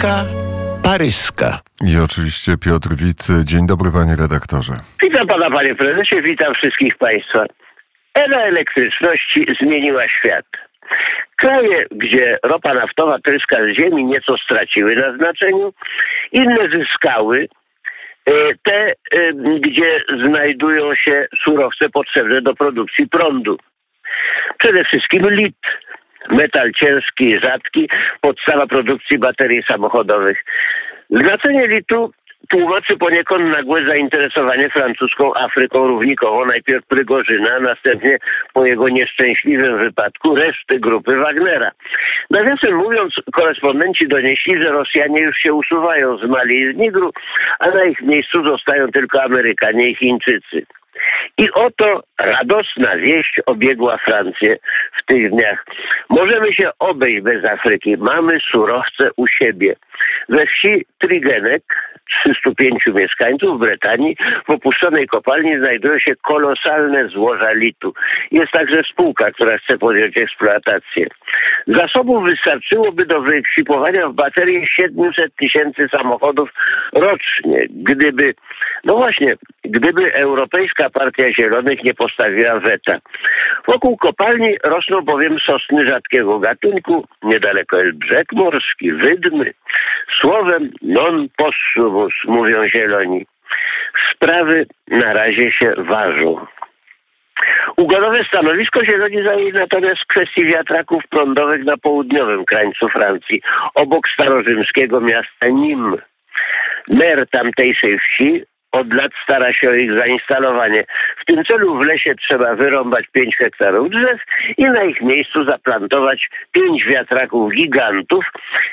Polska paryska. I oczywiście Piotr Wit. Dzień dobry panie redaktorze. Witam pana panie prezesie, witam wszystkich państwa. Era elektryczności zmieniła świat. Kraje, gdzie ropa naftowa tryska z ziemi, nieco straciły na znaczeniu, inne zyskały. E, te, e, gdzie znajdują się surowce potrzebne do produkcji prądu. Przede wszystkim lit, metal ciężki, rzadki, podstawa produkcji baterii samochodowych. Znaczenie litu tłumaczy poniekąd nagłe zainteresowanie francuską Afryką równikową, najpierw Prygorzyna, a następnie po jego nieszczęśliwym wypadku reszty grupy Wagnera. Nawiasem mówiąc, korespondenci donieśli, że Rosjanie już się usuwają z Mali i z Nigru, a na ich miejscu zostają tylko Amerykanie i Chińczycy. I oto radosna wieść obiegła Francję w tych dniach. Możemy się obejść bez Afryki. Mamy surowce u siebie. We wsi Trigenek 305 mieszkańców Brytanii w opuszczonej kopalni znajdują się kolosalne złoża litu. Jest także spółka, która chce podjąć eksploatację. Zasobów wystarczyłoby do wyekwipowania w baterii 700 tysięcy samochodów rocznie, gdyby, no właśnie, gdyby Europejska Partia Zielonych nie postawiła weta. Wokół kopalni rosną bowiem sosny rzadkiego gatunku, niedaleko jest brzeg morski, wydmy. Słowem non possumus, mówią zieloni. Sprawy na razie się ważą. Ugodowe stanowisko zieloni zajęli natomiast w kwestii wiatraków prądowych na południowym krańcu Francji, obok starorzymskiego miasta Nîmes. Mer tamtejszej wsi od lat stara się o ich zainstalowanie. W tym celu w lesie trzeba wyrąbać 5 hektarów drzew i na ich miejscu zaplantować 5 wiatraków gigantów,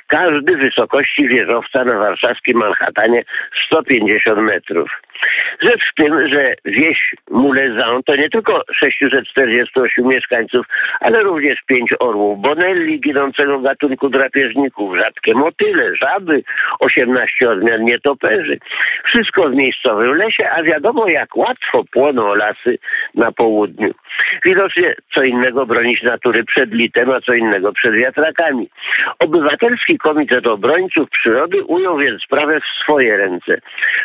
każdy wysokości wieżowca na warszawskim Manhattanie 150 metrów. Rzecz w tym, że wieś Moulezan to nie tylko 648 mieszkańców, ale również pięć orłów Bonelli, ginącego gatunku drapieżników, rzadkie motyle, żaby, 18 odmian nietoperzy. Wszystko w miejscowym lesie, a wiadomo jak łatwo płoną lasy na południu. Widocznie co innego bronić natury przed litem, a co innego przed wiatrakami. Obywatelski Komitet Obrońców Przyrody ujął więc sprawę w swoje ręce.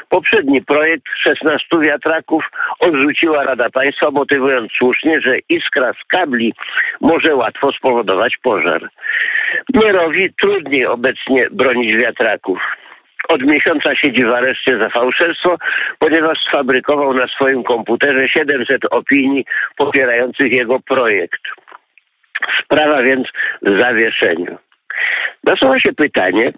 Poprzedni projekt 16 wiatraków odrzuciła Rada Państwa, motywując słusznie, że iskra z kabli może łatwo spowodować pożar. Mierowi trudniej obecnie bronić wiatraków od miesiąca siedzi w areszcie za fałszerstwo, ponieważ sfabrykował na swoim komputerze 700 opinii popierających jego projekt. Sprawa więc w zawieszeniu. Nasuwa się pytanie,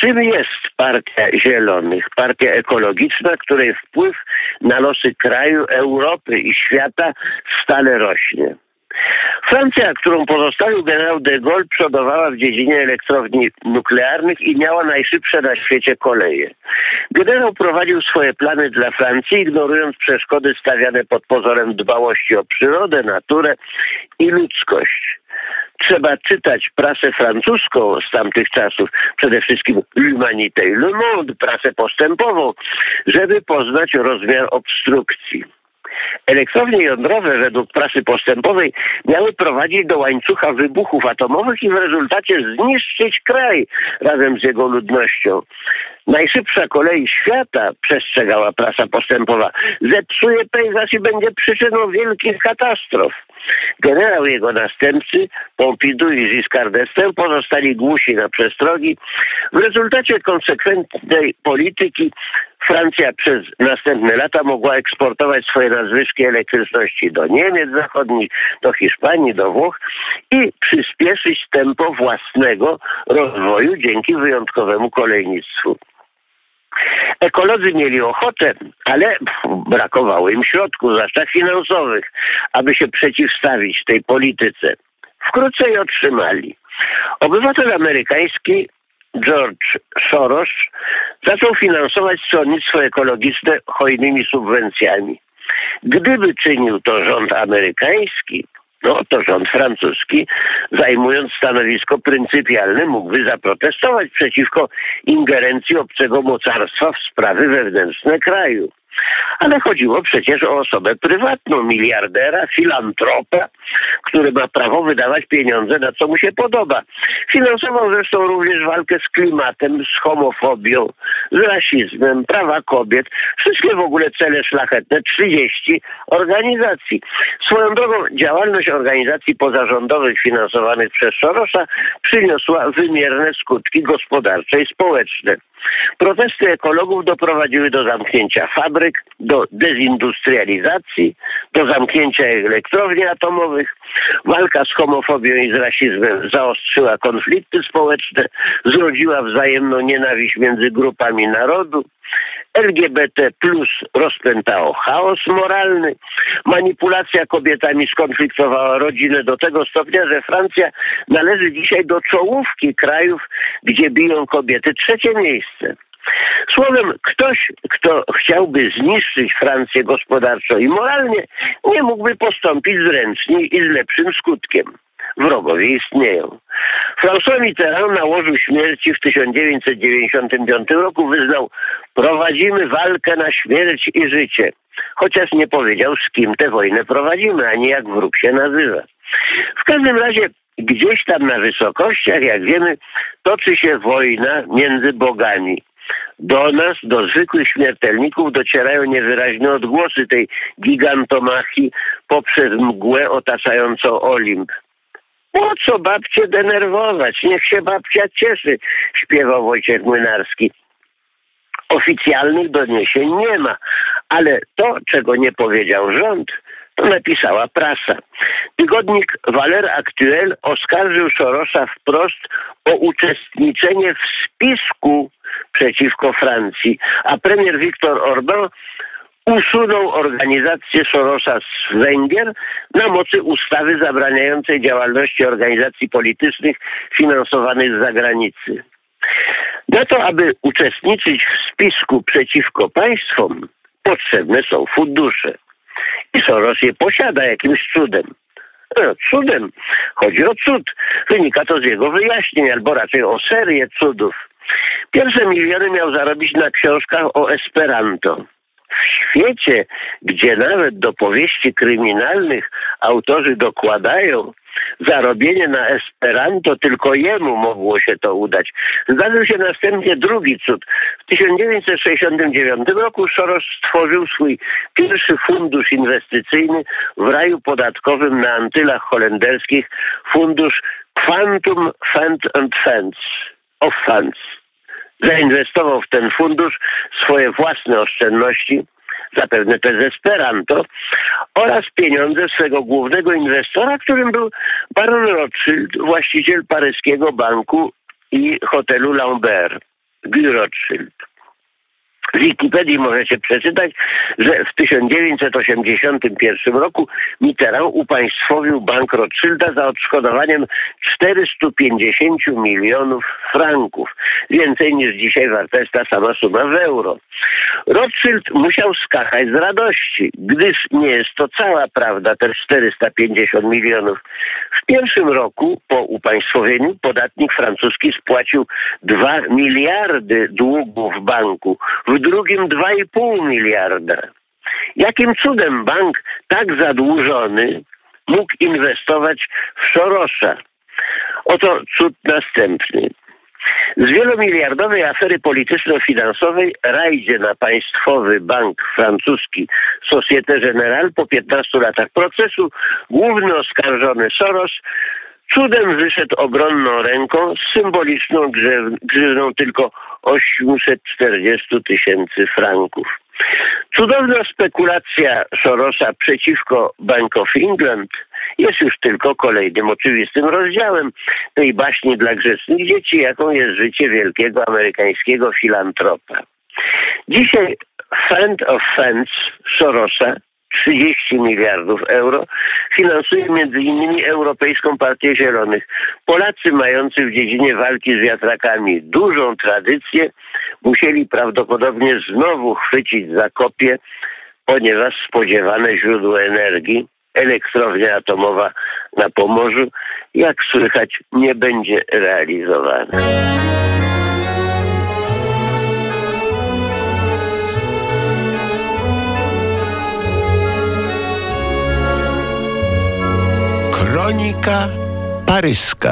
czym jest Partia Zielonych, partia ekologiczna, której wpływ na losy kraju, Europy i świata stale rośnie. Francja, którą pozostawił generał de Gaulle, przodowała w dziedzinie elektrowni nuklearnych i miała najszybsze na świecie koleje. Generał prowadził swoje plany dla Francji, ignorując przeszkody stawiane pod pozorem dbałości o przyrodę, naturę i ludzkość trzeba czytać prasę francuską z tamtych czasów, przede wszystkim L'Humanité Le Monde, prasę postępową, żeby poznać rozmiar obstrukcji. Elektrownie jądrowe według prasy postępowej miały prowadzić do łańcucha wybuchów atomowych i w rezultacie zniszczyć kraj razem z jego ludnością. Najszybsza kolej świata, przestrzegała prasa postępowa, zepsuje pejzaż i będzie przyczyną wielkich katastrof. Generał jego następcy, Pompidou i Giscard d'Estaing, pozostali głusi na przestrogi. W rezultacie konsekwentnej polityki Francja przez następne lata mogła eksportować swoje nadwyżki elektryczności do Niemiec zachodnich, do Hiszpanii, do Włoch i przyspieszyć tempo własnego rozwoju dzięki wyjątkowemu kolejnictwu. Ekolodzy mieli ochotę, ale brakowało im środków, zwłaszcza finansowych, aby się przeciwstawić tej polityce. Wkrótce je otrzymali. Obywatel amerykański George Soros zaczął finansować stronnictwo ekologiczne hojnymi subwencjami. Gdyby czynił to rząd amerykański, no to rząd francuski, zajmując stanowisko pryncypialne, mógłby zaprotestować przeciwko ingerencji obcego mocarstwa w sprawy wewnętrzne kraju. Ale chodziło przecież o osobę prywatną, miliardera, filantropa, który ma prawo wydawać pieniądze na co mu się podoba. Finansował zresztą również walkę z klimatem, z homofobią, z rasizmem, prawa kobiet, wszystkie w ogóle cele szlachetne, 30 organizacji. Swoją drogą działalność organizacji pozarządowych finansowanych przez Sorosa przyniosła wymierne skutki gospodarcze i społeczne. Protesty ekologów doprowadziły do zamknięcia fabryk, do dezindustrializacji, do zamknięcia elektrowni atomowych. Walka z homofobią i z rasizmem zaostrzyła konflikty społeczne, zrodziła wzajemną nienawiść między grupami narodu. LGBT plus rozpętało chaos moralny. Manipulacja kobietami skonfliktowała rodzinę do tego stopnia, że Francja należy dzisiaj do czołówki krajów, gdzie biją kobiety. Trzecie miejsce. Słowem, ktoś, kto chciałby zniszczyć Francję gospodarczo i moralnie, nie mógłby postąpić zręczniej i z lepszym skutkiem. Wrogowie istnieją. François Mitterrand na łożu śmierci w 1995 roku wyznał prowadzimy walkę na śmierć i życie. Chociaż nie powiedział z kim tę wojnę prowadzimy, ani jak wróg się nazywa. W każdym razie gdzieś tam na wysokościach, jak wiemy, toczy się wojna między bogami. Do nas, do zwykłych śmiertelników docierają niewyraźne odgłosy tej gigantomachii poprzez mgłę otaczającą Olimp. Po co babcie denerwować? Niech się babcia cieszy, śpiewał Wojciech Młynarski. Oficjalnych doniesień nie ma, ale to, czego nie powiedział rząd, to napisała prasa. Tygodnik Valer Actuel oskarżył Sorosa wprost o uczestniczenie w spisku przeciwko Francji, a premier Viktor Orban usunął organizację Sorosa z Węgier na mocy ustawy zabraniającej działalności organizacji politycznych finansowanych z zagranicy. Na to, aby uczestniczyć w spisku przeciwko państwom, potrzebne są fundusze. I Soros je posiada jakimś cudem. No, cudem. Chodzi o cud. Wynika to z jego wyjaśnień, albo raczej o serię cudów. Pierwsze miliony miał zarobić na książkach o Esperanto w świecie, gdzie nawet do powieści kryminalnych autorzy dokładają, zarobienie na Esperanto tylko jemu mogło się to udać. Zdarzył się następnie drugi cud. W 1969 roku Soros stworzył swój pierwszy fundusz inwestycyjny w raju podatkowym na Antylach Holenderskich, fundusz Quantum Fund and Funds of Funds zainwestował w ten fundusz swoje własne oszczędności, zapewne też Esperanto, oraz pieniądze swego głównego inwestora, którym był baron Rothschild, właściciel paryskiego banku i hotelu Lambert, Guy Rothschild. W Wikipedii możecie przeczytać, że w 1981 roku Mitterrand upaństwowił bank Rothschilda za odszkodowaniem 450 milionów franków. Więcej niż dzisiaj warta jest ta sama suma w euro. Rothschild musiał skakać z radości, gdyż nie jest to cała prawda, te 450 milionów. W pierwszym roku po upaństwowieniu podatnik francuski spłacił 2 miliardy długów banku. W drugim 2,5 miliarda. Jakim cudem bank tak zadłużony mógł inwestować w Sorosa? Oto cud następny. Z wielomiliardowej afery polityczno-finansowej rajdzie na państwowy bank francuski Societe Generale po 15 latach procesu główny oskarżony Soros cudem wyszedł obronną ręką z symboliczną grzywną tylko 840 tysięcy franków. Cudowna spekulacja Sorosa przeciwko Bank of England jest już tylko kolejnym oczywistym rozdziałem tej baśni dla grzecznych dzieci, jaką jest życie wielkiego amerykańskiego filantropa. Dzisiaj Fund of Funds Sorosa 30 miliardów euro, finansuje między innymi Europejską Partię Zielonych. Polacy mający w dziedzinie walki z wiatrakami dużą tradycję musieli prawdopodobnie znowu chwycić za kopie, ponieważ spodziewane źródło energii, elektrownia atomowa na Pomorzu, jak słychać, nie będzie realizowane. Kronika paryska.